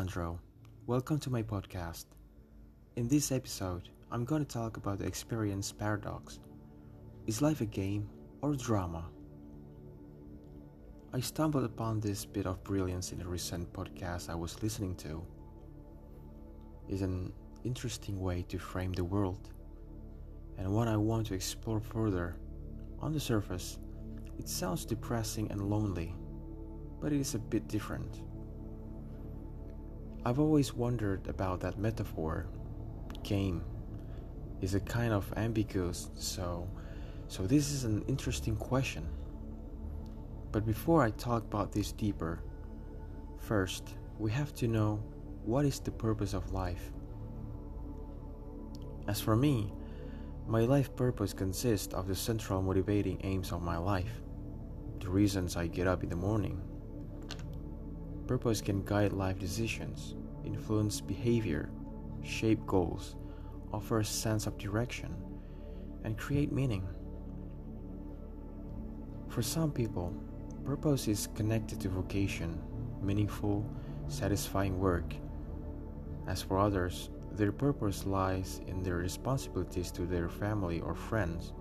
Alejandro. Welcome to my podcast. In this episode, I'm going to talk about the experience paradox. Is life a game or drama? I stumbled upon this bit of brilliance in a recent podcast I was listening to. It's an interesting way to frame the world, and one I want to explore further. On the surface, it sounds depressing and lonely, but it is a bit different. I've always wondered about that metaphor. Game is a kind of ambiguous, so so this is an interesting question. But before I talk about this deeper, first we have to know what is the purpose of life. As for me, my life purpose consists of the central motivating aims of my life, the reasons I get up in the morning, Purpose can guide life decisions, influence behavior, shape goals, offer a sense of direction, and create meaning. For some people, purpose is connected to vocation, meaningful, satisfying work. As for others, their purpose lies in their responsibilities to their family or friends.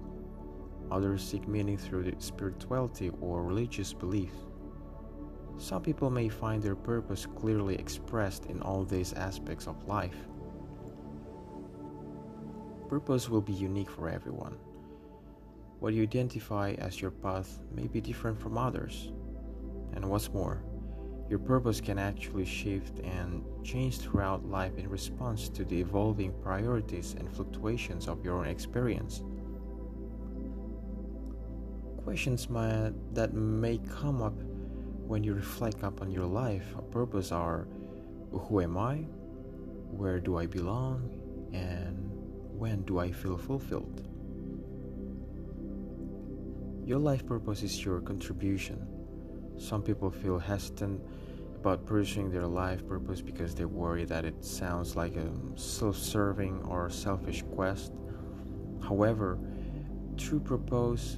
Others seek meaning through spirituality or religious belief. Some people may find their purpose clearly expressed in all these aspects of life. Purpose will be unique for everyone. What you identify as your path may be different from others. And what's more, your purpose can actually shift and change throughout life in response to the evolving priorities and fluctuations of your own experience. Questions that may come up when you reflect upon your life, a purpose are who am I? Where do I belong? And when do I feel fulfilled? Your life purpose is your contribution. Some people feel hesitant about pursuing their life purpose because they worry that it sounds like a self serving or selfish quest. However, true purpose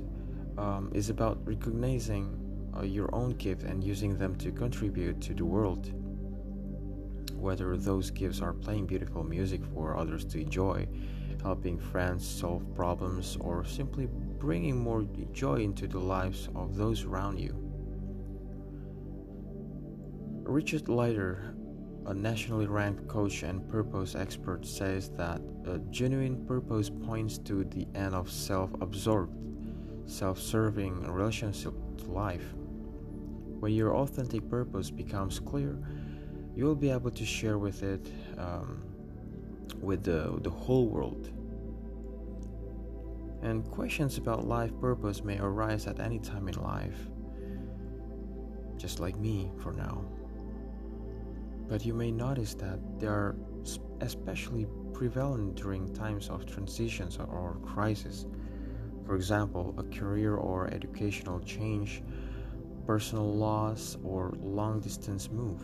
um, is about recognizing uh, your own gift and using them to contribute to the world. Whether those gifts are playing beautiful music for others to enjoy, helping friends solve problems, or simply bringing more joy into the lives of those around you. Richard Leider, a nationally ranked coach and purpose expert, says that a genuine purpose points to the end of self absorbed, self serving relationship to life. When your authentic purpose becomes clear, you will be able to share with it um, with the, the whole world. And questions about life purpose may arise at any time in life, just like me for now. But you may notice that they are especially prevalent during times of transitions or crisis. For example, a career or educational change personal loss, or long distance move.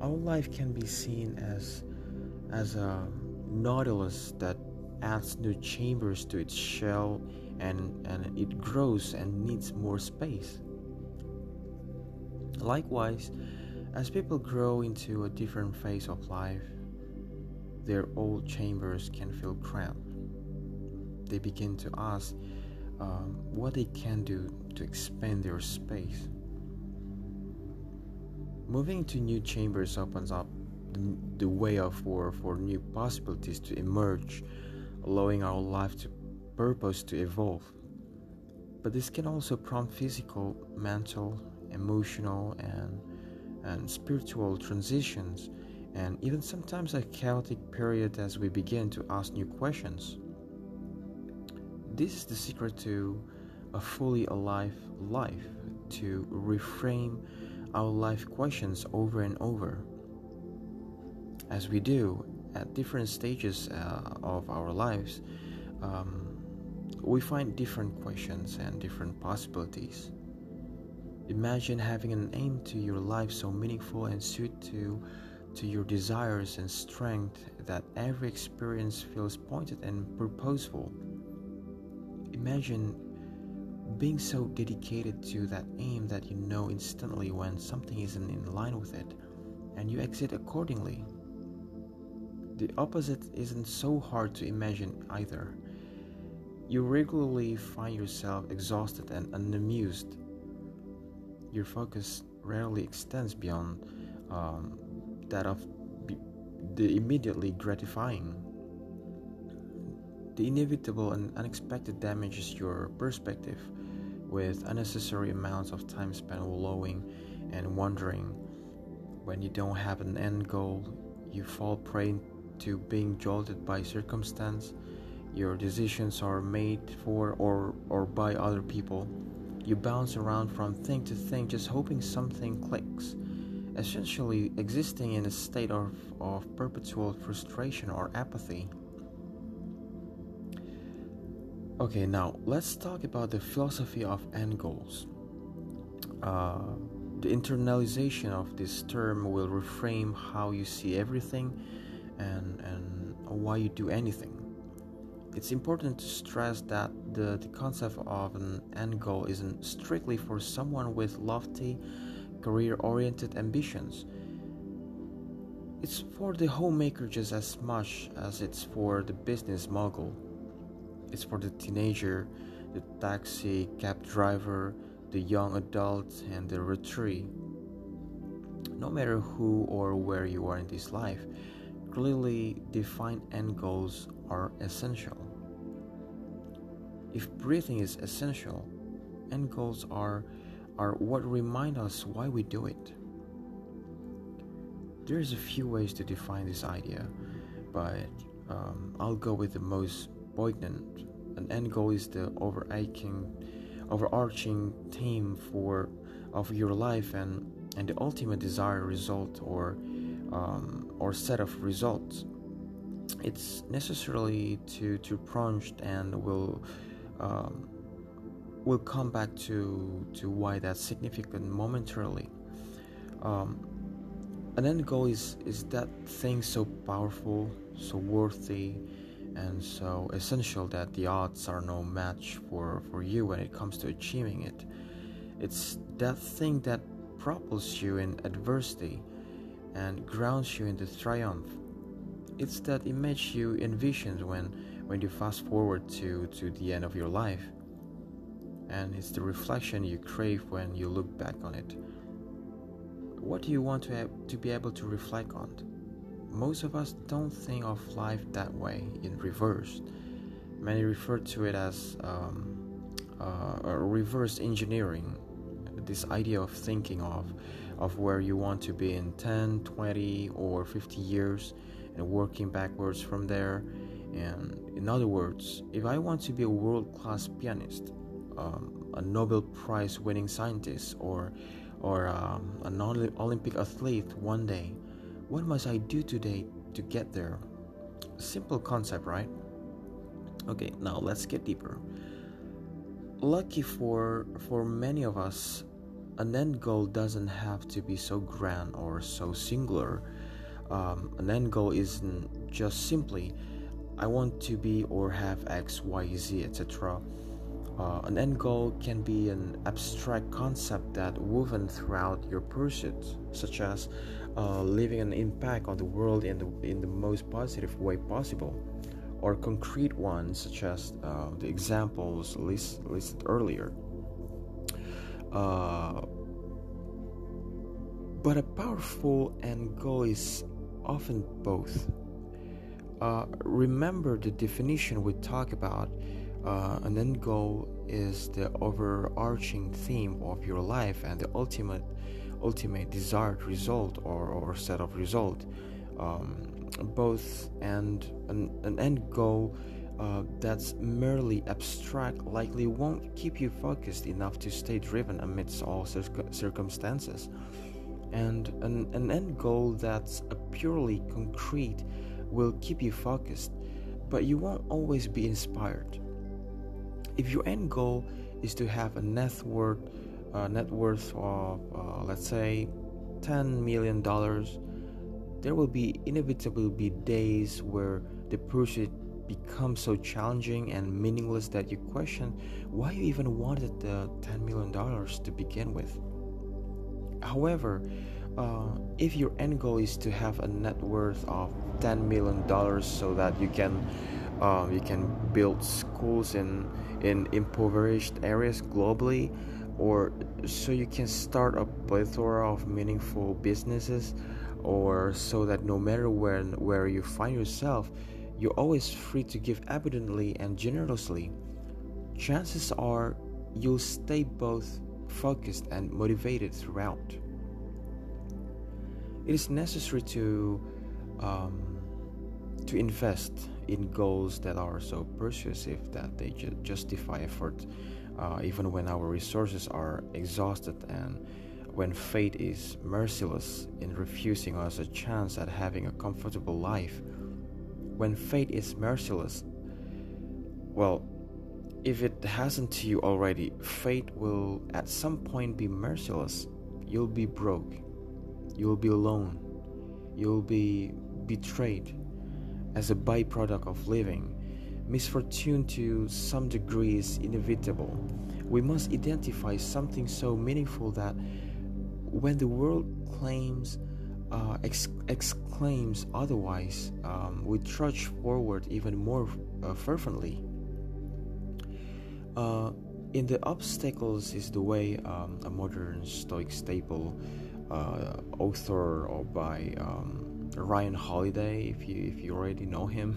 Our life can be seen as, as a nautilus that adds new chambers to its shell and, and it grows and needs more space. Likewise, as people grow into a different phase of life, their old chambers can feel cramped. They begin to ask um, what they can do to expand their space. Moving to new chambers opens up the, the way for, for new possibilities to emerge, allowing our life to purpose to evolve. But this can also prompt physical, mental, emotional, and, and spiritual transitions, and even sometimes a chaotic period as we begin to ask new questions. This is the secret to a fully alive life, to reframe our life questions over and over. As we do at different stages uh, of our lives, um, we find different questions and different possibilities. Imagine having an aim to your life so meaningful and suited to, to your desires and strength that every experience feels pointed and purposeful. Imagine being so dedicated to that aim that you know instantly when something isn't in line with it and you exit accordingly. The opposite isn't so hard to imagine either. You regularly find yourself exhausted and unamused. Your focus rarely extends beyond um, that of the immediately gratifying. The inevitable and unexpected damages your perspective with unnecessary amounts of time spent wallowing and wondering. When you don't have an end goal, you fall prey to being jolted by circumstance. Your decisions are made for or, or by other people. You bounce around from thing to thing just hoping something clicks, essentially existing in a state of, of perpetual frustration or apathy. Okay, now let's talk about the philosophy of end goals. Uh, the internalization of this term will reframe how you see everything and, and why you do anything. It's important to stress that the, the concept of an end goal isn't strictly for someone with lofty, career oriented ambitions. It's for the homemaker just as much as it's for the business mogul. It's for the teenager, the taxi cab driver, the young adult, and the retiree. No matter who or where you are in this life, clearly defined end goals are essential. If breathing is essential, end goals are, are what remind us why we do it. There's a few ways to define this idea, but um, I'll go with the most poignant. An end goal is the overarching, overarching theme for of your life and and the ultimate desired result or um, or set of results. It's necessarily to to plunge and will um, will come back to to why that's significant momentarily. Um, an end goal is is that thing so powerful, so worthy, and so essential that the odds are no match for for you when it comes to achieving it. It's that thing that propels you in adversity and grounds you in the triumph. It's that image you envision when, when you fast forward to, to the end of your life. And it's the reflection you crave when you look back on it. What do you want to, have, to be able to reflect on? Most of us don't think of life that way in reverse. Many refer to it as um, uh, reverse engineering, this idea of thinking of of where you want to be in 10, 20, or 50 years and working backwards from there. And in other words, if I want to be a world class pianist, um, a Nobel Prize winning scientist, or, or um, an Olympic athlete one day, what must I do today to get there? Simple concept, right? Okay, now let's get deeper. Lucky for for many of us, an end goal doesn't have to be so grand or so singular. Um, an end goal isn't just simply, I want to be or have X, Y, Z, etc. Uh, an end goal can be an abstract concept that woven throughout your pursuit, such as uh, leaving an impact on the world in the in the most positive way possible, or concrete ones such as uh, the examples list, listed earlier. Uh, but a powerful end goal is often both. Uh, remember the definition we talk about. Uh, an end goal is the overarching theme of your life and the ultimate, ultimate desired result or, or set of result. Um, both and an, an end goal uh, that's merely abstract likely won't keep you focused enough to stay driven amidst all circumstances. And an, an end goal that's purely concrete will keep you focused, but you won't always be inspired. If your end goal is to have a net worth, uh, net worth of, uh, let's say, $10 million, there will be inevitably be days where the pursuit becomes so challenging and meaningless that you question why you even wanted the $10 million to begin with. However, uh, if your end goal is to have a net worth of $10 million so that you can uh, you can build schools in in impoverished areas globally or so you can start a plethora of meaningful businesses or so that no matter when where you find yourself you're always free to give abundantly and generously. Chances are you'll stay both focused and motivated throughout. It is necessary to um, to invest in goals that are so persuasive that they ju- justify effort uh, even when our resources are exhausted and when fate is merciless in refusing us a chance at having a comfortable life when fate is merciless well if it hasn't to you already fate will at some point be merciless. You'll be broke. You'll be alone. You'll be betrayed as a byproduct of living. Misfortune to some degree is inevitable. We must identify something so meaningful that when the world claims, uh, ex- exclaims otherwise, um, we trudge forward even more uh, fervently. Uh, in the obstacles is the way um, a modern Stoic staple, uh, author or by um, Ryan Holiday, if you if you already know him.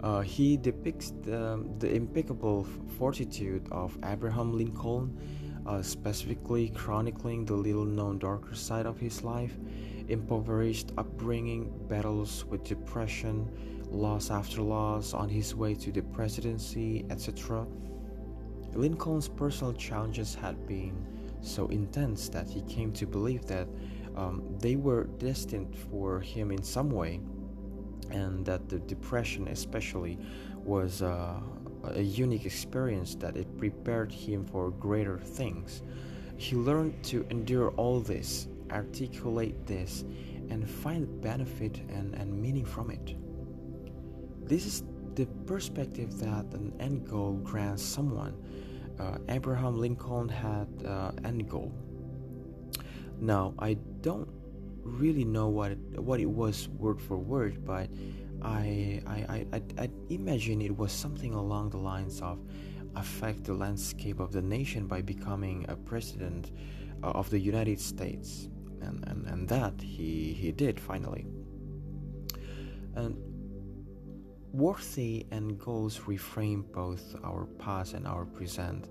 Uh, he depicts the, the impeccable fortitude of Abraham Lincoln, uh, specifically chronicling the little known darker side of his life, impoverished upbringing, battles with depression, loss after loss on his way to the presidency, etc. Lincoln's personal challenges had been so intense that he came to believe that um, they were destined for him in some way, and that the depression, especially, was uh, a unique experience that it prepared him for greater things. He learned to endure all this, articulate this, and find benefit and, and meaning from it. This is the perspective that an end goal grants someone. Uh, Abraham Lincoln had uh, end goal now, I don't really know what it, what it was word for word, but I, I, I, I imagine it was something along the lines of affect the landscape of the nation by becoming a president uh, of the United States. And, and, and that he, he did finally. And worthy and goals reframe both our past and our present.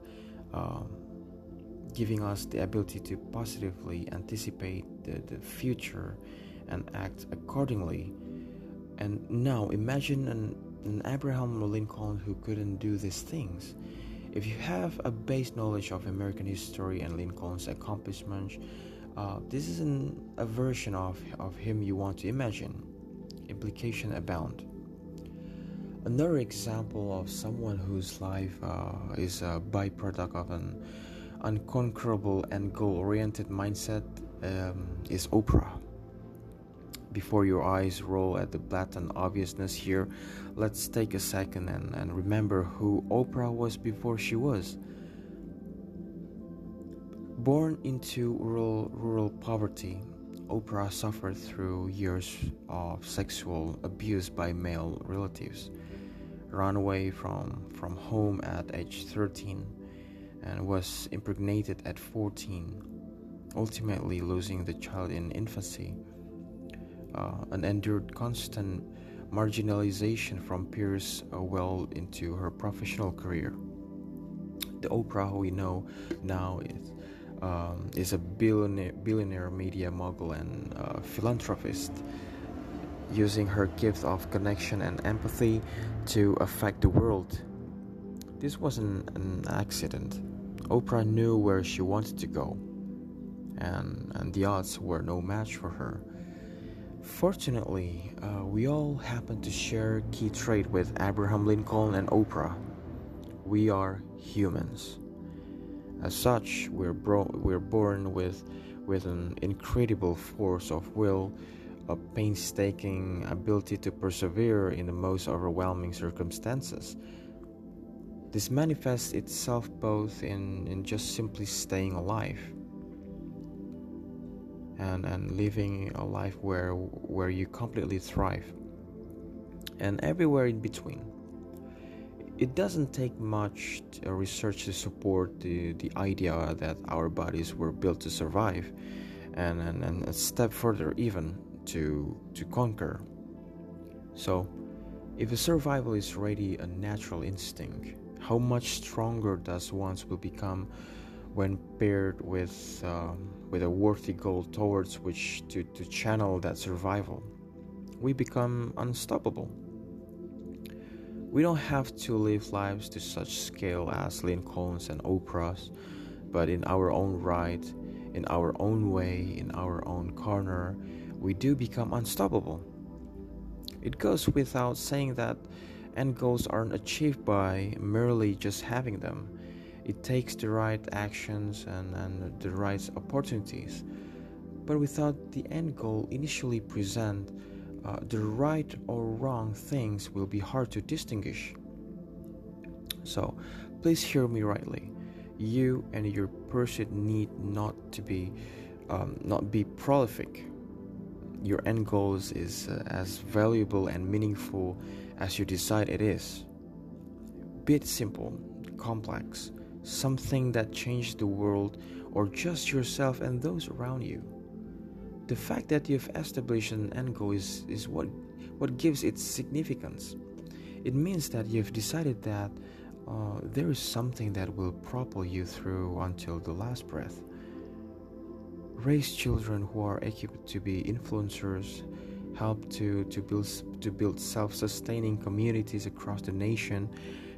Um, giving us the ability to positively anticipate the, the future and act accordingly. And now imagine an, an Abraham Lincoln who couldn't do these things. If you have a base knowledge of American history and Lincoln's accomplishments, uh, this is an, a version of, of him you want to imagine. Implication abound. Another example of someone whose life uh, is a byproduct of an unconquerable and goal oriented mindset um, is Oprah. Before your eyes roll at the blatant obviousness here, let's take a second and, and remember who Oprah was before she was. Born into rural, rural poverty, Oprah suffered through years of sexual abuse by male relatives, ran away from, from home at age 13, and was impregnated at 14, ultimately losing the child in infancy, uh, and endured constant marginalization from peers uh, well into her professional career. The Oprah we know now is, um, is a billionaire, billionaire media mogul and uh, philanthropist, using her gift of connection and empathy to affect the world. This wasn't an accident. Oprah knew where she wanted to go, and, and the odds were no match for her. Fortunately, uh, we all happen to share key trait with Abraham Lincoln and Oprah. We are humans. As such, we're, bro- we're born with, with an incredible force of will, a painstaking ability to persevere in the most overwhelming circumstances. This manifests itself both in, in just simply staying alive and, and living a life where, where you completely thrive, and everywhere in between. It doesn't take much uh, research to support the, the idea that our bodies were built to survive, and, and, and a step further, even to, to conquer. So, if a survival is already a natural instinct, how much stronger does one's will become when paired with um, with a worthy goal towards which to, to channel that survival we become unstoppable we don't have to live lives to such scale as lincolns and oprahs but in our own right in our own way in our own corner we do become unstoppable it goes without saying that end goals aren't achieved by merely just having them. It takes the right actions and, and the right opportunities. But without the end goal initially present, uh, the right or wrong things will be hard to distinguish. So, please hear me rightly. You and your pursuit need not to be um, not be prolific. Your end goals is uh, as valuable and meaningful as you decide it is. Be it simple, complex, something that changes the world, or just yourself and those around you. The fact that you've established an end goal is, is what, what gives it significance. It means that you've decided that uh, there is something that will propel you through until the last breath. Raise children who are equipped to be influencers help to, to build to build self-sustaining communities across the nation,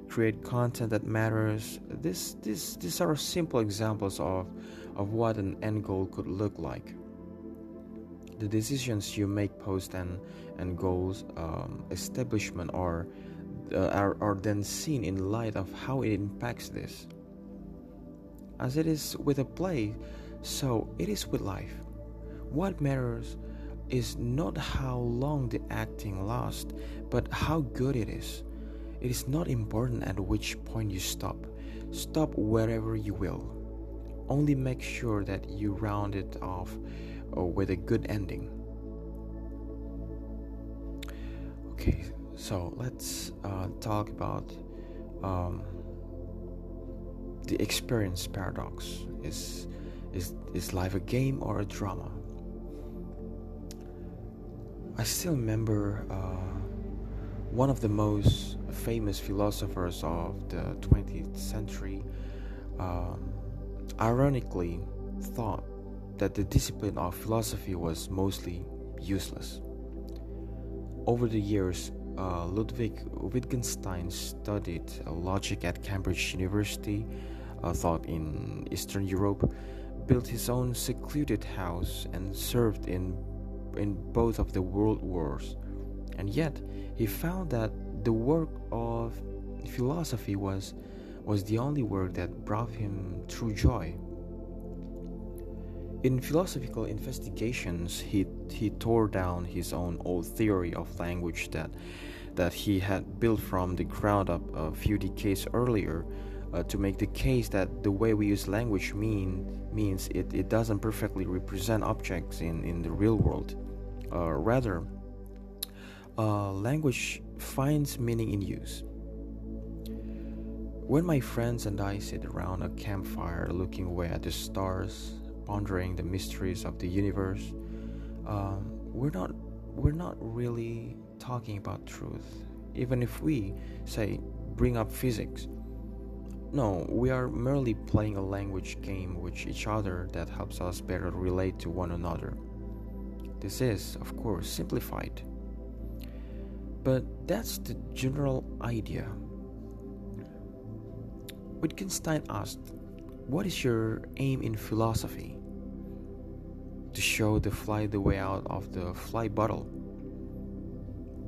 create content that matters. This this these are simple examples of of what an end goal could look like. The decisions you make post and and goals um, establishment are, uh, are are then seen in light of how it impacts this. As it is with a play, so it is with life. What matters is not how long the acting lasts, but how good it is. It is not important at which point you stop. Stop wherever you will. Only make sure that you round it off uh, with a good ending. Okay, so let's uh, talk about um, the experience paradox. Is is is life a game or a drama? I still remember uh, one of the most famous philosophers of the 20th century, um, ironically, thought that the discipline of philosophy was mostly useless. Over the years, uh, Ludwig Wittgenstein studied logic at Cambridge University, uh, thought in Eastern Europe, built his own secluded house, and served in in both of the world wars. And yet, he found that the work of philosophy was, was the only work that brought him true joy. In philosophical investigations, he, he tore down his own old theory of language that, that he had built from the ground up a few decades earlier uh, to make the case that the way we use language mean, means it, it doesn't perfectly represent objects in, in the real world. Uh, rather, uh, language finds meaning in use. When my friends and I sit around a campfire looking away at the stars, pondering the mysteries of the universe, um, we're not we're not really talking about truth. Even if we say bring up physics, no, we are merely playing a language game with each other that helps us better relate to one another. This is, of course, simplified. But that's the general idea. Wittgenstein asked, What is your aim in philosophy? To show the fly the way out of the fly bottle.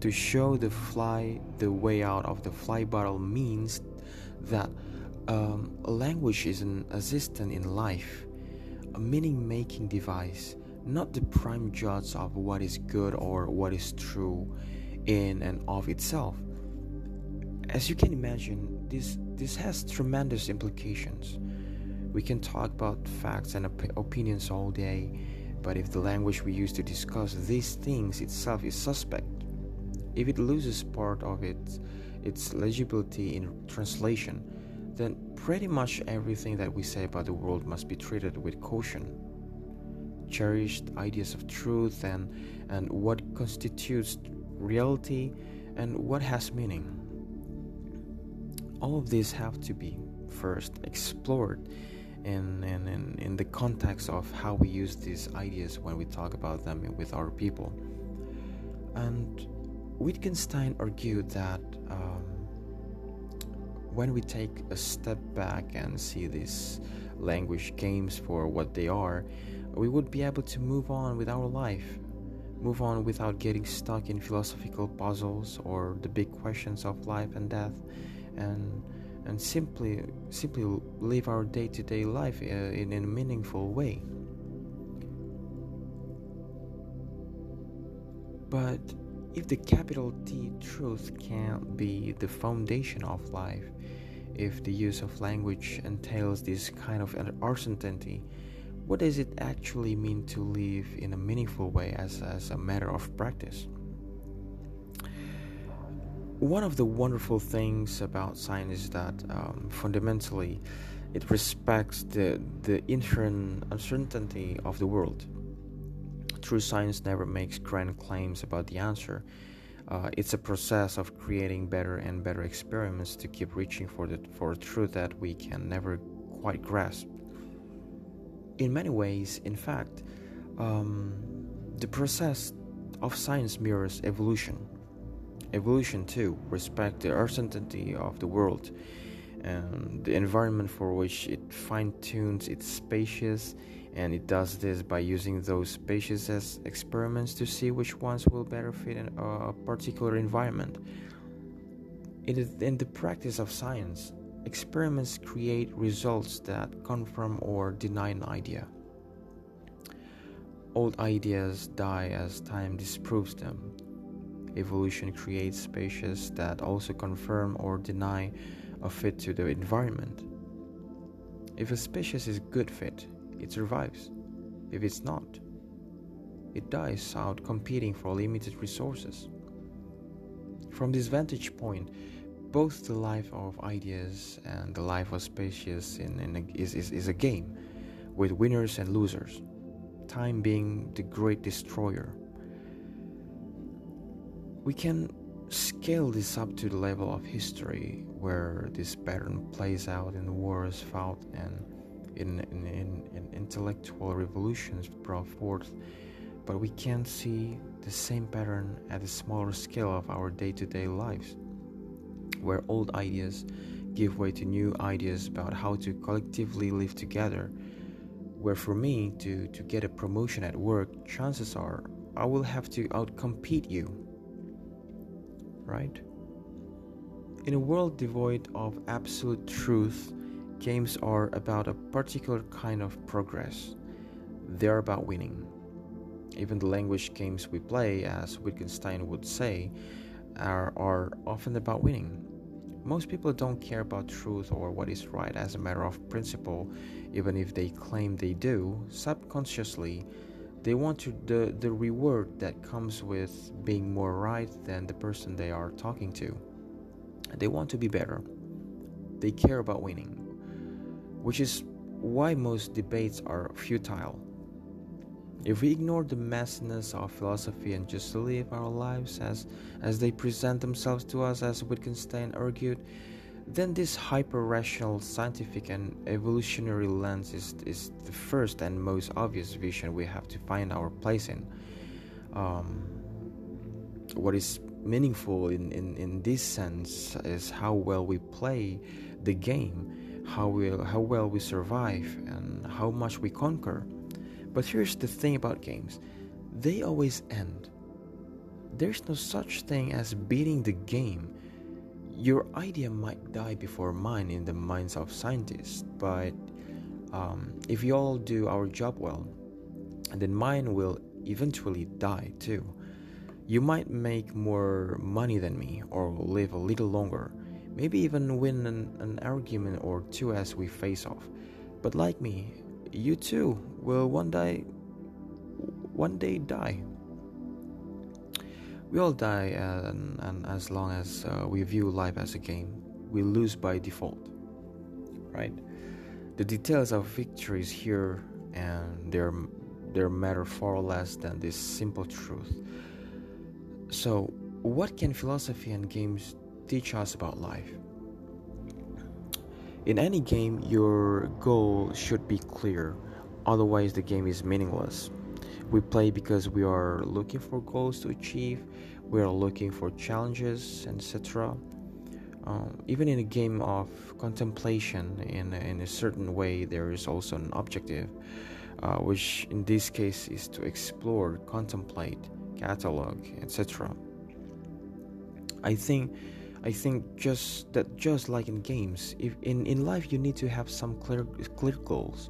To show the fly the way out of the fly bottle means that um, language is an assistant in life, a meaning making device not the prime judge of what is good or what is true in and of itself. As you can imagine, this, this has tremendous implications. We can talk about facts and op- opinions all day, but if the language we use to discuss these things itself is suspect, if it loses part of its, its legibility in translation, then pretty much everything that we say about the world must be treated with caution. Cherished ideas of truth and, and what constitutes reality and what has meaning. All of these have to be first explored in, in, in, in the context of how we use these ideas when we talk about them with our people. And Wittgenstein argued that um, when we take a step back and see these language games for what they are, we would be able to move on with our life. Move on without getting stuck in philosophical puzzles or the big questions of life and death, and and simply simply live our day-to-day life uh, in, in a meaningful way. But if the capital T truth can't be the foundation of life, if the use of language entails this kind of uncertainty, what does it actually mean to live in a meaningful way as, as a matter of practice? One of the wonderful things about science is that um, fundamentally it respects the, the inherent uncertainty of the world. True science never makes grand claims about the answer uh, it's a process of creating better and better experiments to keep reaching for the for truth that we can never quite grasp. In many ways, in fact, um, the process of science mirrors evolution. Evolution too respects the uncertainty of the world and the environment for which it fine tunes its species and it does this by using those species as experiments to see which ones will better fit in a particular environment. It is in the practice of science, experiments create results that confirm or deny an idea. Old ideas die as time disproves them. Evolution creates species that also confirm or deny a fit to the environment. If a species is a good fit, it survives. If it's not, it dies out competing for limited resources. From this vantage point, both the life of ideas and the life of species in, in a, is, is, is a game with winners and losers, time being the great destroyer. We can scale this up to the level of history where this pattern plays out in wars fought and in, in, in, in intellectual revolutions brought forth, but we can't see the same pattern at a smaller scale of our day to day lives, where old ideas give way to new ideas about how to collectively live together. Where for me to, to get a promotion at work, chances are I will have to outcompete you. Right? In a world devoid of absolute truth, Games are about a particular kind of progress. They are about winning. Even the language games we play, as Wittgenstein would say, are, are often about winning. Most people don't care about truth or what is right as a matter of principle, even if they claim they do. Subconsciously, they want to, the, the reward that comes with being more right than the person they are talking to. They want to be better. They care about winning which is why most debates are futile. If we ignore the messiness of philosophy and just live our lives as, as they present themselves to us, as Wittgenstein argued, then this hyper rational scientific and evolutionary lens is, is the first and most obvious vision we have to find our place in. Um, what is meaningful in, in, in this sense is how well we play the game how we how well we survive and how much we conquer. But here's the thing about games. They always end. There's no such thing as beating the game. Your idea might die before mine in the minds of scientists, but um, if we all do our job well, then mine will eventually die too. You might make more money than me, or live a little longer, maybe even win an, an argument or two as we face off. But like me, you too will one day one day die. We all die, and, and as long as uh, we view life as a game, we lose by default, right? The details of victories here and there, there matter far less than this simple truth. So, what can philosophy and games teach us about life? In any game, your goal should be clear, otherwise, the game is meaningless. We play because we are looking for goals to achieve, we are looking for challenges, etc. Um, even in a game of contemplation, in in a certain way, there is also an objective, uh, which in this case is to explore, contemplate, catalog, etc. I think, I think just that, just like in games, if in in life you need to have some clear clear goals,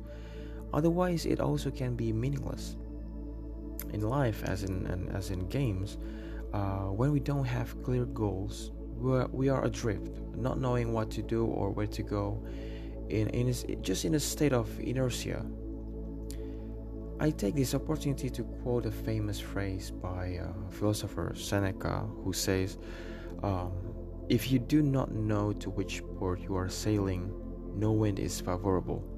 otherwise it also can be meaningless. In life, as in as in games, uh, when we don't have clear goals, we're, we are adrift, not knowing what to do or where to go, in, in just in a state of inertia. I take this opportunity to quote a famous phrase by uh, philosopher Seneca, who says, um, If you do not know to which port you are sailing, no wind is favorable.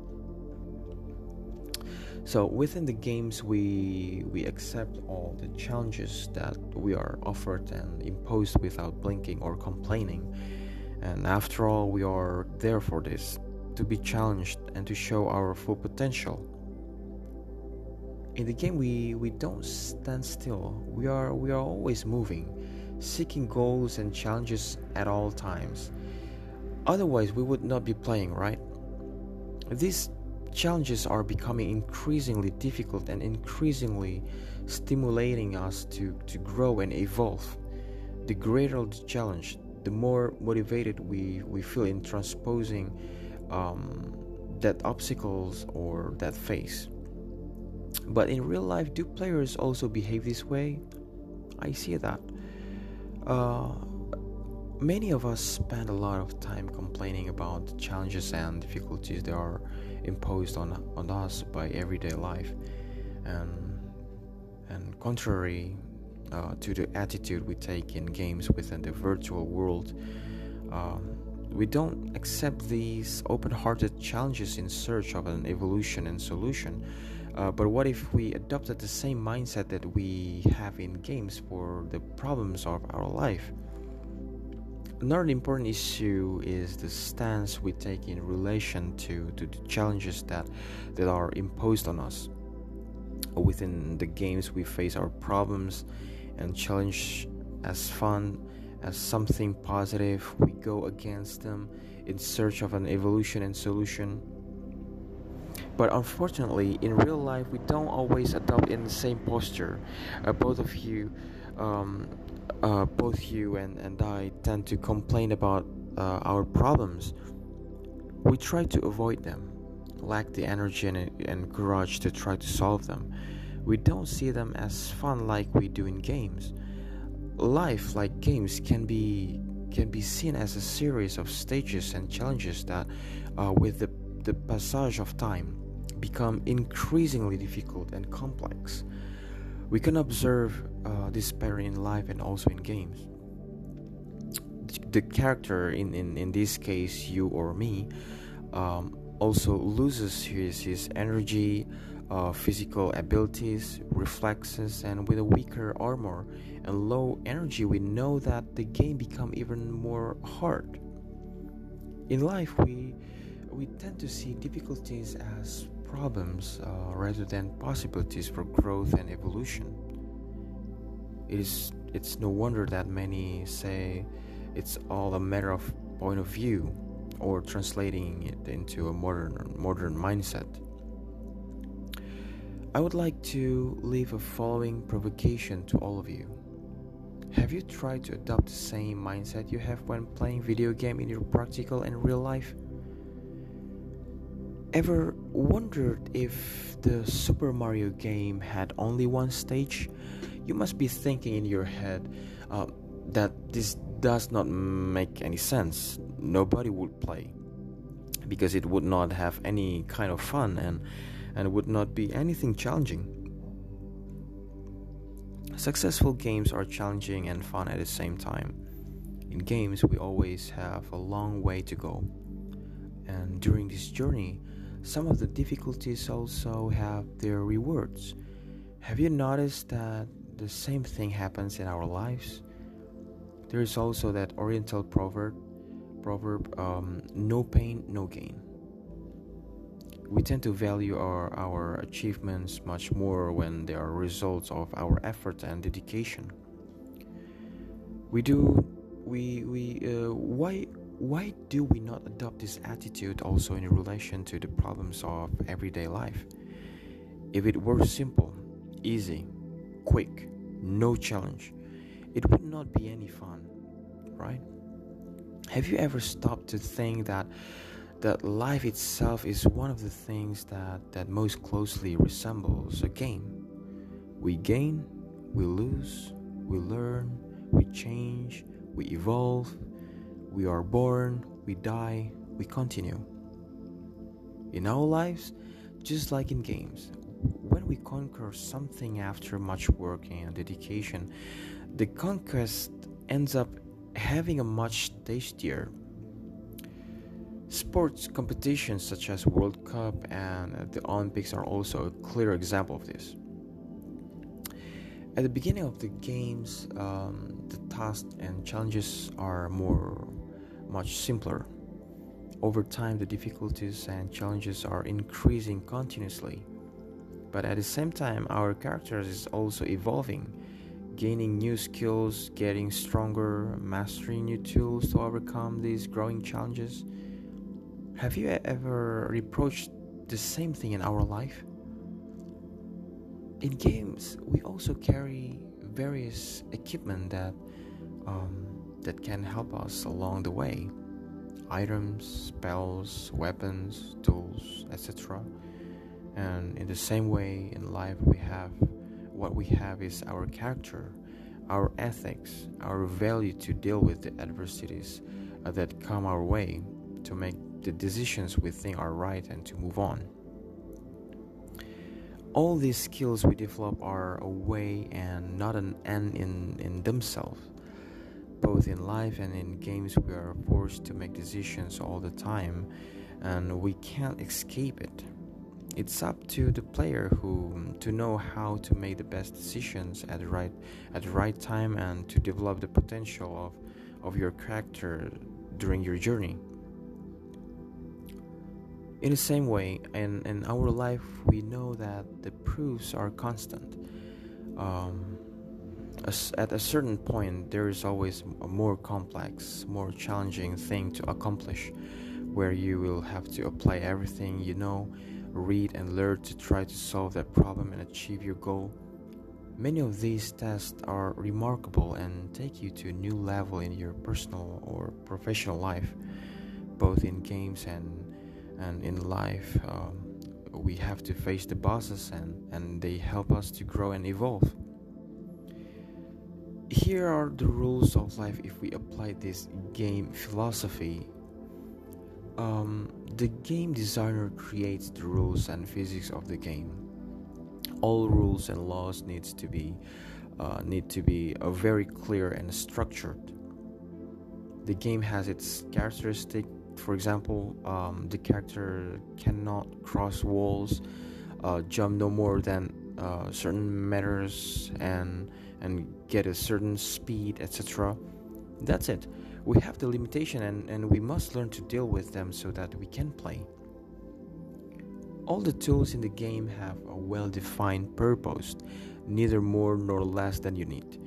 So within the games, we we accept all the challenges that we are offered and imposed without blinking or complaining. And after all, we are there for this to be challenged and to show our full potential. In the game, we we don't stand still. We are we are always moving, seeking goals and challenges at all times. Otherwise, we would not be playing, right? This challenges are becoming increasingly difficult and increasingly stimulating us to, to grow and evolve. The greater the challenge, the more motivated we, we feel in transposing um, that obstacles or that phase. But in real life, do players also behave this way? I see that. Uh, many of us spend a lot of time complaining about challenges and difficulties there are imposed on on us by everyday life, and and contrary uh, to the attitude we take in games within the virtual world. Um, we don't accept these open-hearted challenges in search of an evolution and solution. Uh, but what if we adopted the same mindset that we have in games for the problems of our life? Another important issue is the stance we take in relation to, to the challenges that, that are imposed on us. Within the games, we face our problems and challenge as fun, as something positive. We go against them in search of an evolution and solution. But unfortunately, in real life, we don't always adopt in the same posture. Uh, both of you um, uh, both you and, and I tend to complain about uh, our problems, we try to avoid them, lack the energy and, and courage to try to solve them. We don't see them as fun like we do in games. Life, like games, can be can be seen as a series of stages and challenges that, uh, with the, the passage of time, become increasingly difficult and complex. We can observe uh, this pattern in life and also in games. The character, in, in, in this case, you or me, um, also loses his, his energy, uh, physical abilities, reflexes, and with a weaker armor and low energy, we know that the game become even more hard. In life, we we tend to see difficulties as problems uh, rather than possibilities for growth and evolution. It is it's no wonder that many say it's all a matter of point of view or translating it into a modern modern mindset. I would like to leave a following provocation to all of you. Have you tried to adopt the same mindset you have when playing video game in your practical and real life? Ever wondered if the Super Mario game had only one stage? You must be thinking in your head uh, that this does not make any sense. Nobody would play because it would not have any kind of fun and and would not be anything challenging. Successful games are challenging and fun at the same time. In games, we always have a long way to go. And during this journey, some of the difficulties also have their rewards. Have you noticed that the same thing happens in our lives? There is also that Oriental proverb, proverb um, no pain, no gain. We tend to value our, our achievements much more when they are results of our effort and dedication. We do we we uh, why why do we not adopt this attitude also in relation to the problems of everyday life? If it were simple, easy, quick, no challenge, it would not be any fun, right? Have you ever stopped to think that that life itself is one of the things that, that most closely resembles a game? We gain, we lose, we learn, we change, we evolve, we are born, we die, we continue. In our lives, just like in games, when we conquer something after much work and dedication, the conquest ends up having a much tastier. Sports competitions such as World Cup and the Olympics are also a clear example of this. At the beginning of the games, um, the tasks and challenges are more much simpler. Over time, the difficulties and challenges are increasing continuously. But at the same time, our characters is also evolving, gaining new skills, getting stronger, mastering new tools to overcome these growing challenges. Have you ever reproached the same thing in our life? In games, we also carry various equipment that um, that can help us along the way items, spells, weapons, tools, etc. And in the same way in life, we have what we have is our character, our ethics, our value to deal with the adversities uh, that come our way, to make the decisions we think are right, and to move on. All these skills we develop are a way and not an end in, in themselves both in life and in games we are forced to make decisions all the time and we can't escape it. It's up to the player who to know how to make the best decisions at the right at the right time and to develop the potential of of your character during your journey. In the same way in, in our life we know that the proofs are constant. Um, at a certain point, there is always a more complex, more challenging thing to accomplish, where you will have to apply everything you know, read and learn to try to solve that problem and achieve your goal. Many of these tests are remarkable and take you to a new level in your personal or professional life, both in games and and in life. Um, we have to face the bosses and, and they help us to grow and evolve here are the rules of life if we apply this game philosophy. Um, the game designer creates the rules and physics of the game. All rules and laws needs to be uh, need to be uh, very clear and structured. The game has its characteristic. For example um, the character cannot cross walls uh, jump no more than uh, certain meters and and get a certain speed, etc. That's it. We have the limitation and, and we must learn to deal with them so that we can play. All the tools in the game have a well defined purpose, neither more nor less than you need.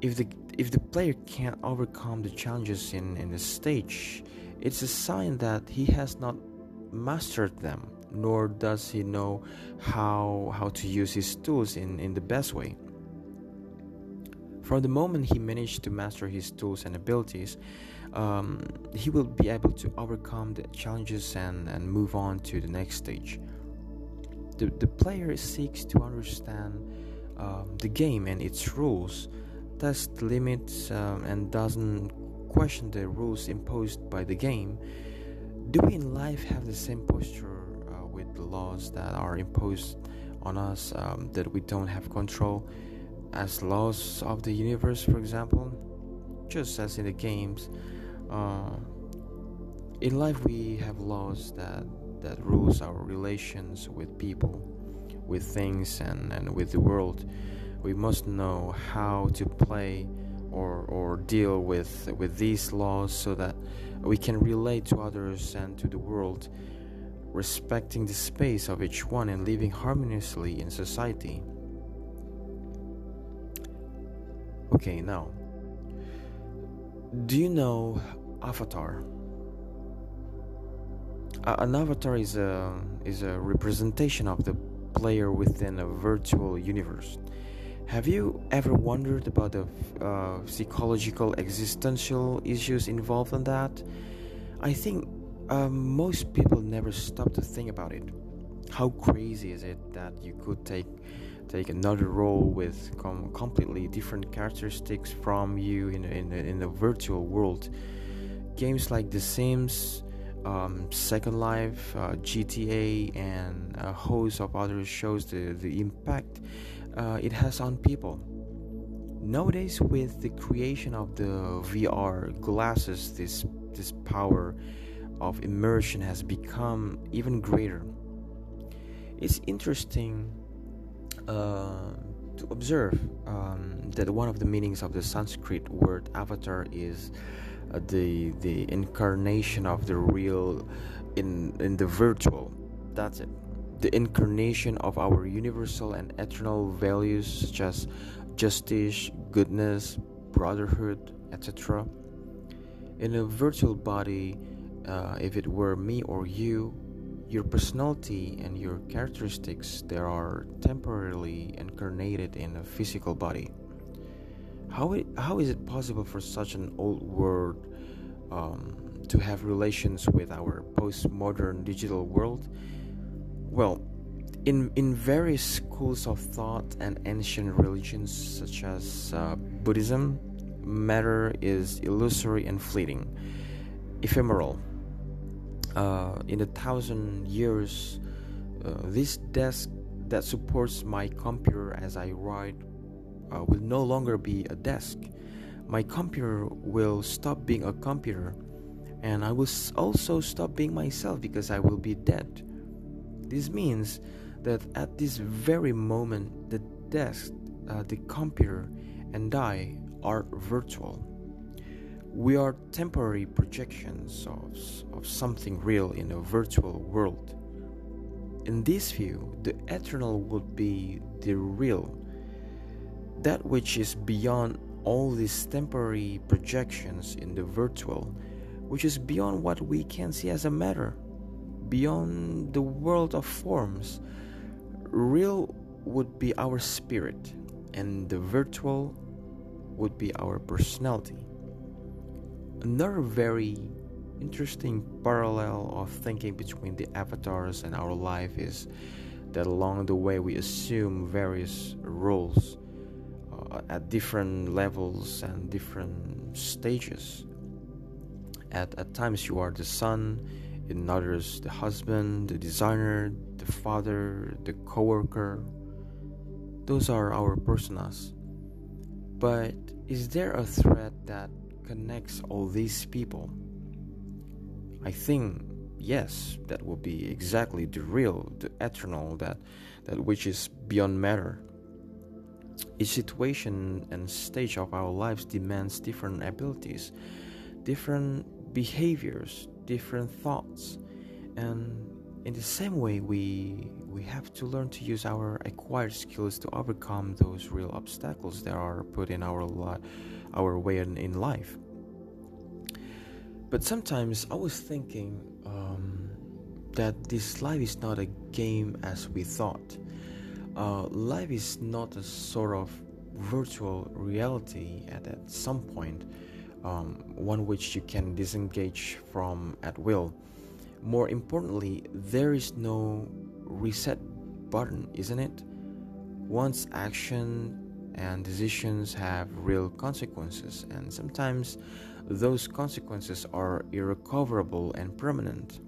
If the if the player can't overcome the challenges in, in the stage, it's a sign that he has not mastered them, nor does he know how how to use his tools in, in the best way. From the moment he managed to master his tools and abilities, um, he will be able to overcome the challenges and, and move on to the next stage. The, the player seeks to understand um, the game and its rules, test the limits, um, and doesn't question the rules imposed by the game. Do we in life have the same posture uh, with the laws that are imposed on us um, that we don't have control, as laws of the universe, for example? Just as in the games, uh, in life we have laws that that rules our relations with people, with things, and, and with the world. We must know how to play or, or deal with with these laws so that we can relate to others and to the world, respecting the space of each one and living harmoniously in society. Okay, now, do you know Avatar? an avatar is a is a representation of the player within a virtual universe. Have you ever wondered about the uh, psychological existential issues involved in that? I think uh, most people never stop to think about it. How crazy is it that you could take take another role with com- completely different characteristics from you in in in a virtual world? Games like The Sims, um, Second Life, uh, GTA, and a host of others shows the, the impact uh, it has on people. Nowadays, with the creation of the VR glasses, this this power of immersion has become even greater. It's interesting uh, to observe um, that one of the meanings of the Sanskrit word avatar is uh, the the incarnation of the real in in the virtual. That's it the incarnation of our universal and eternal values such as justice, goodness, brotherhood, etc. In a virtual body, uh, if it were me or you, your personality and your characteristics there are temporarily incarnated in a physical body. How, it, how is it possible for such an old world um, to have relations with our postmodern digital world well, in, in various schools of thought and ancient religions such as uh, Buddhism, matter is illusory and fleeting, ephemeral. Uh, in a thousand years, uh, this desk that supports my computer as I write uh, will no longer be a desk. My computer will stop being a computer, and I will also stop being myself because I will be dead. This means that at this very moment, the desk, uh, the computer, and I are virtual. We are temporary projections of, of something real in a virtual world. In this view, the eternal would be the real, that which is beyond all these temporary projections in the virtual, which is beyond what we can see as a matter beyond the world of forms. Real would be our spirit, and the virtual would be our personality. Another very interesting parallel of thinking between the avatars and our life is that along the way we assume various roles uh, at different levels and different stages. At, at times, you are the son, in others the husband, the designer, the father, the coworker. Those are our personas. But is there a thread that connects all these people? I think yes, that will be exactly the real, the eternal, that that which is beyond matter. Each situation and stage of our lives demands different abilities, different behaviors, different thoughts and in the same way we we have to learn to use our acquired skills to overcome those real obstacles that are put in our li- our way in, in life but sometimes i was thinking um, that this life is not a game as we thought uh, life is not a sort of virtual reality at, at some point, um, one which you can disengage from at will. More importantly, there is no reset button, isn't it? Once action and decisions have real consequences, and sometimes those consequences are irrecoverable and permanent.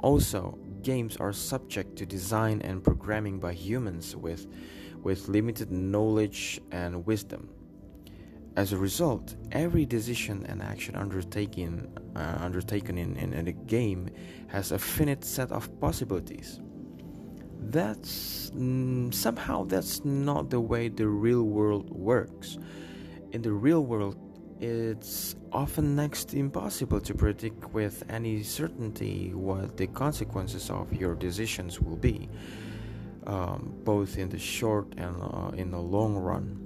Also, games are subject to design and programming by humans with, with limited knowledge and wisdom. As a result, every decision and action undertaken, uh, undertaken in, in, in a game has a finite set of possibilities. That's mm, somehow that's not the way the real world works. In the real world, it's often next impossible to predict with any certainty what the consequences of your decisions will be, um, both in the short and uh, in the long run.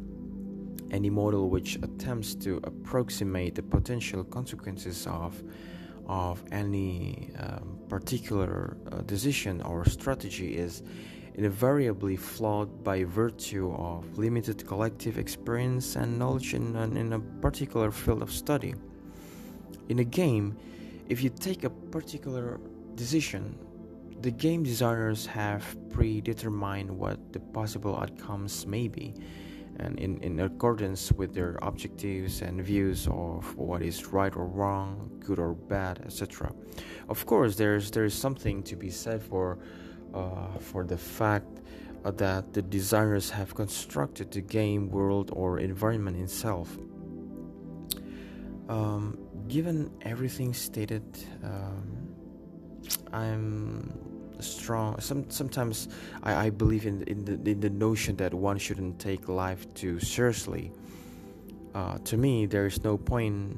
Any model which attempts to approximate the potential consequences of of any um, particular uh, decision or strategy is invariably flawed by virtue of limited collective experience and knowledge in, in a particular field of study. In a game, if you take a particular decision, the game designers have predetermined what the possible outcomes may be, and in, in accordance with their objectives and views of what is right or wrong, good or bad, etc. Of course, there's there's something to be said for uh, for the fact uh, that the designers have constructed the game world or environment itself. Um, given everything stated, um, I'm strong. Some sometimes I, I believe in in the in the notion that one shouldn't take life too seriously. Uh, to me, there is no point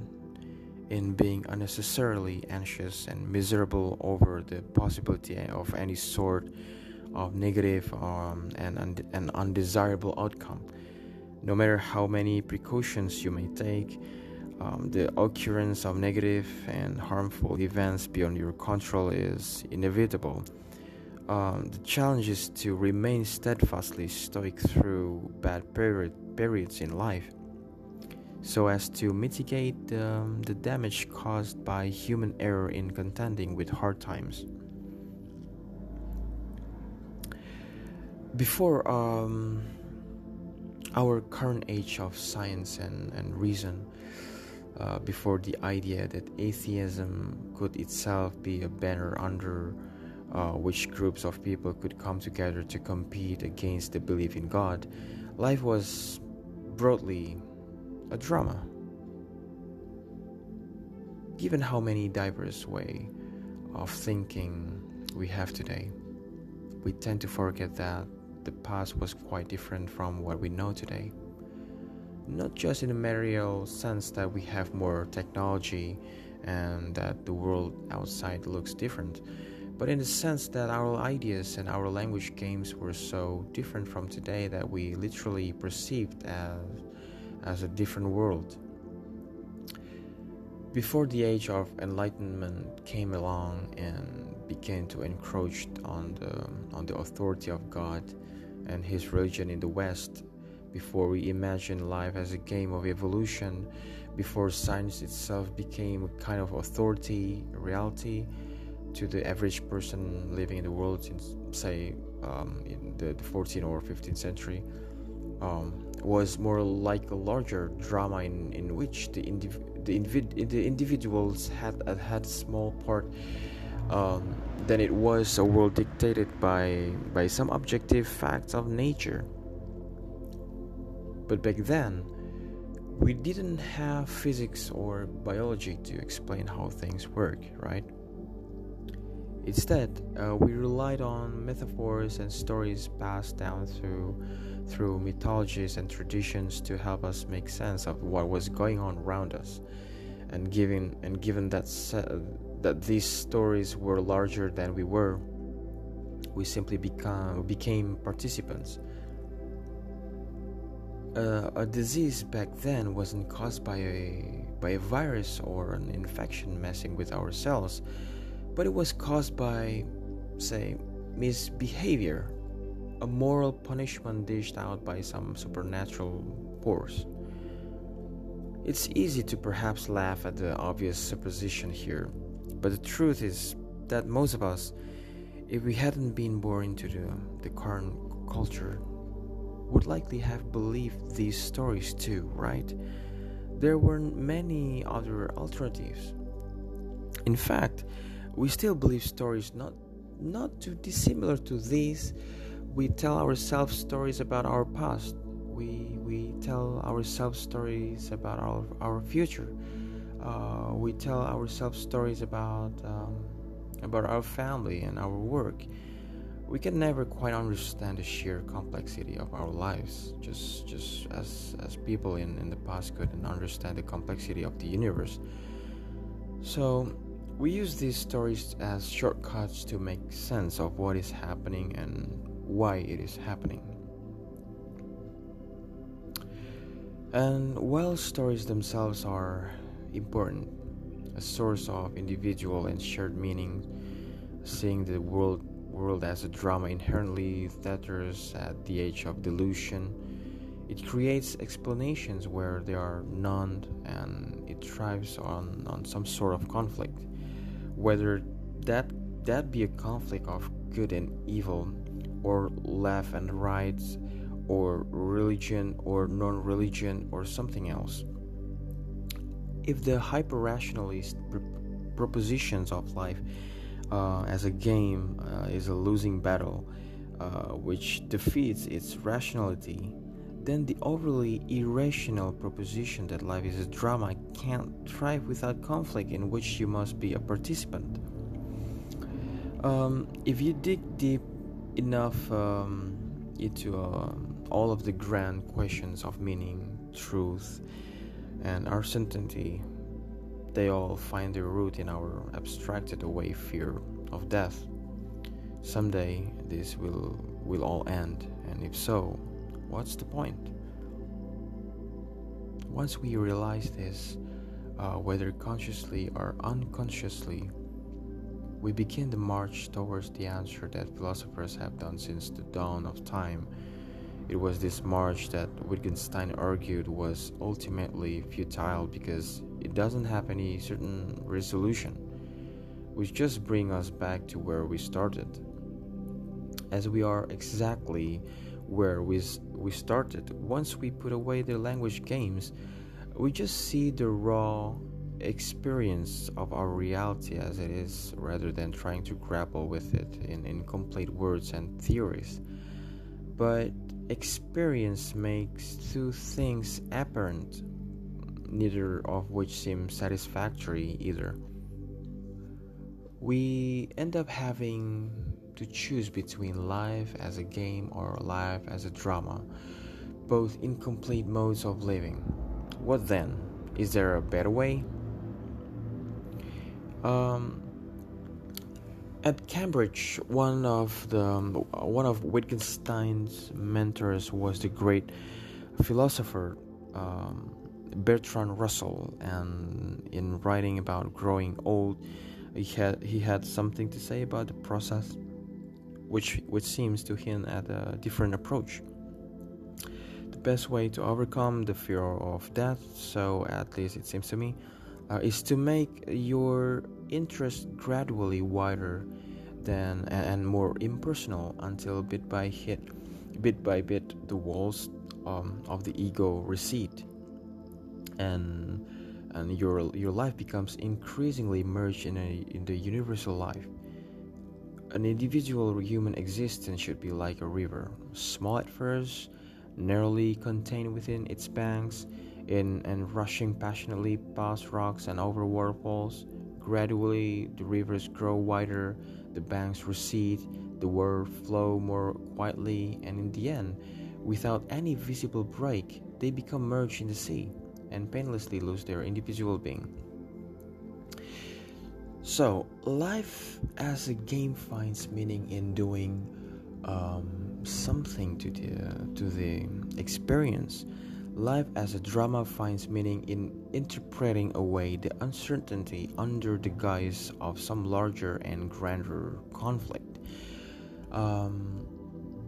in being unnecessarily anxious and miserable over the possibility of any sort of negative um, and, und- undesirable outcome. No matter how many precautions you may take, um, the occurrence of negative and harmful events beyond your control is inevitable. Um, the challenge is to remain steadfastly stoic through bad period, periods in life so as to mitigate um, the damage caused by human error in contending with hard times. Before um, our current age of science and, and reason, uh, before the idea that atheism could itself be a banner under uh, which groups of people could come together to compete against the belief in God, life was broadly a drama. Given how many diverse way of thinking we have today, we tend to forget that the past was quite different from what we know today. Not just in a material sense that we have more technology and that the world outside looks different, but in the sense that our ideas and our language games were so different from today that we literally perceived as as a different world. Before the age of enlightenment came along and began to encroach on the, on the authority of God and his religion in the West, before we imagined life as a game of evolution, before science itself became a kind of authority, reality to the average person living in the world since, say, um, in the 14th or 15th century, um, was more like a larger drama in, in which the, indiv- the, invid- the individuals had uh, had a small part um, than it was a world dictated by by some objective facts of nature. But back then, we didn't have physics or biology to explain how things work, right? Instead, uh, we relied on metaphors and stories passed down through through mythologies and traditions to help us make sense of what was going on around us. And given and given that se- that these stories were larger than we were, we simply become became participants. Uh, a disease back then wasn't caused by a by a virus or an infection messing with our cells, but it was caused by, say, misbehavior a moral punishment dished out by some supernatural force. It's easy to perhaps laugh at the obvious supposition here, but the truth is that most of us, if we hadn't been born into the, the current culture, would likely have believed these stories too, right? There weren't many other alternatives. In fact, we still believe stories not not too dissimilar to these. We tell ourselves stories about our past, we we tell ourselves stories about our our future. Uh, we tell ourselves stories about um, about our family and our work. We can never quite understand the sheer complexity of our lives, just just as as people in, in the past couldn't understand the complexity of the universe. So we use these stories as shortcuts to make sense of what is happening and why it is happening. And while stories themselves are important, a source of individual and shared meaning, seeing the world world as a drama inherently theaters at the age of delusion, it creates explanations where there are none and it thrives on, on some sort of conflict. Whether that that be a conflict of good and evil or left and right or religion or non religion or something else. If the hyper rationalist pr- propositions of life uh, as a game uh, is a losing battle uh, which defeats its rationality, then the overly irrational proposition that life is a drama can't thrive without conflict in which you must be a participant. Um, if you dig deep enough um, into um, all of the grand questions of meaning, truth, and our certainty, they all find their root in our abstracted away fear of death. Someday this will will all end, and if so, what's the point? Once we realize this, uh, whether consciously or unconsciously, we begin the march towards the answer that philosophers have done since the dawn of time it was this march that Wittgenstein argued was ultimately futile because it doesn't have any certain resolution, which just brings us back to where we started. As we are exactly where we, we started, once we put away the language games, we just see the raw experience of our reality as it is rather than trying to grapple with it in incomplete words and theories. But experience makes two things apparent, neither of which seems satisfactory either. We end up having to choose between life as a game or life as a drama, both incomplete modes of living. What then? Is there a better way? Um, at Cambridge, one of the one of Wittgenstein's mentors was the great philosopher um, Bertrand Russell, and in writing about growing old, he had he had something to say about the process, which which seems to hint at a different approach. The best way to overcome the fear of death, so at least it seems to me, uh, is to make your interest gradually wider than and more impersonal until bit by hit, bit by bit the walls um, of the ego recede, and and your your life becomes increasingly merged in a in the universal life. An individual human existence should be like a river, small at first, narrowly contained within its banks, in and rushing passionately past rocks and over waterfalls. Gradually, the rivers grow wider, the banks recede, the water flow more quietly, and in the end, without any visible break, they become merged in the sea and painlessly lose their individual being. So, life as a game finds meaning in doing um, something to the to the experience Life as a drama finds meaning in interpreting away the uncertainty under the guise of some larger and grander conflict. Um,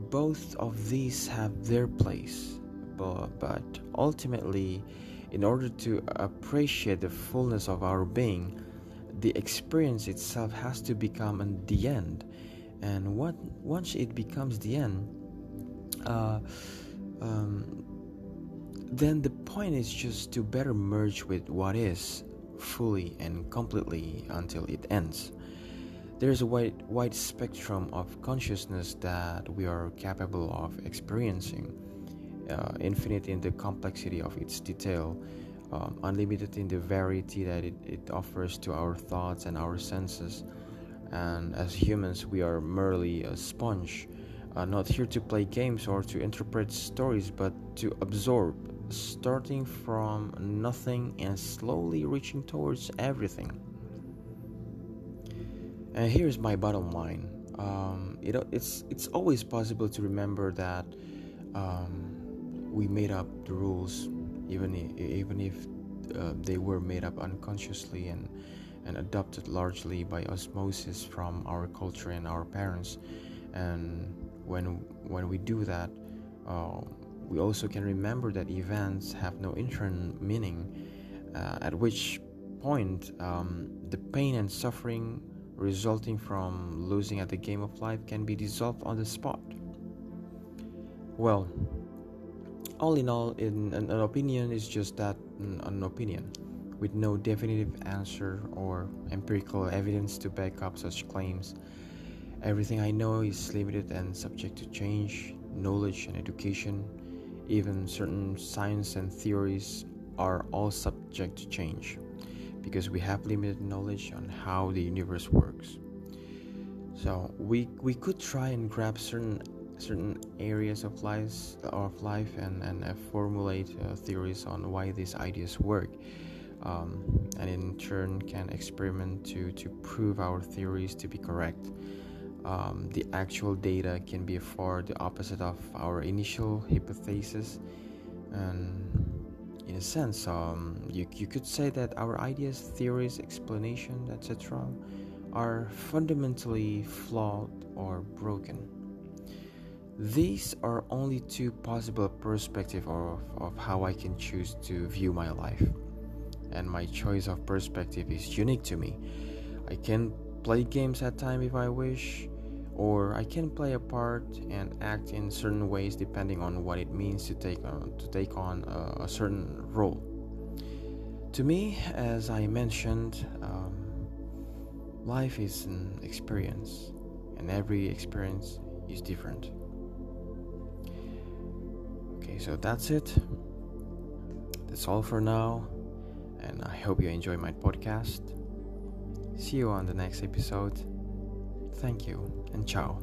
both of these have their place, but, but ultimately, in order to appreciate the fullness of our being, the experience itself has to become the end. And what, once it becomes the end, uh, um, then the point is just to better merge with what is fully and completely until it ends. There's a wide, wide spectrum of consciousness that we are capable of experiencing, uh, infinite in the complexity of its detail, um, unlimited in the variety that it, it offers to our thoughts and our senses. And as humans, we are merely a sponge, uh, not here to play games or to interpret stories, but to absorb, starting from nothing and slowly reaching towards everything. And here's my bottom line. Um, it, it's it's always possible to remember that um, we made up the rules, even if, even if uh, they were made up unconsciously and and adopted largely by osmosis from our culture and our parents. And when when we do that, uh, we also can remember that events have no internal meaning. Uh, at which point, um, the pain and suffering resulting from losing at the game of life can be dissolved on the spot. Well, all in all, in an, an opinion is just that mm, an opinion, with no definitive answer or empirical evidence to back up such claims. Everything I know is limited and subject to change. Knowledge and education, even certain science and theories, are all subject to change because we have limited knowledge on how the universe works. So we we could try and grab certain certain areas of life of life and and uh, formulate uh, theories on why these ideas work. Um, and in turn can experiment to, to prove our theories to be correct. Um, the actual data can be far the opposite of our initial hypothesis, and in a sense, um, you, you could say that our ideas, theories, explanation, etc., are fundamentally flawed or broken. These are only two possible perspectives of, of how I can choose to view my life. And my choice of perspective is unique to me. I can play games at time if I wish, or I can play a part and act in certain ways depending on what it means to take on to take on a, a certain role. To me, as I mentioned, um, life is an experience, and every experience is different. Okay, so that's it. That's all for now, and I hope you enjoy my podcast. See you on the next episode. Thank you, and ciao.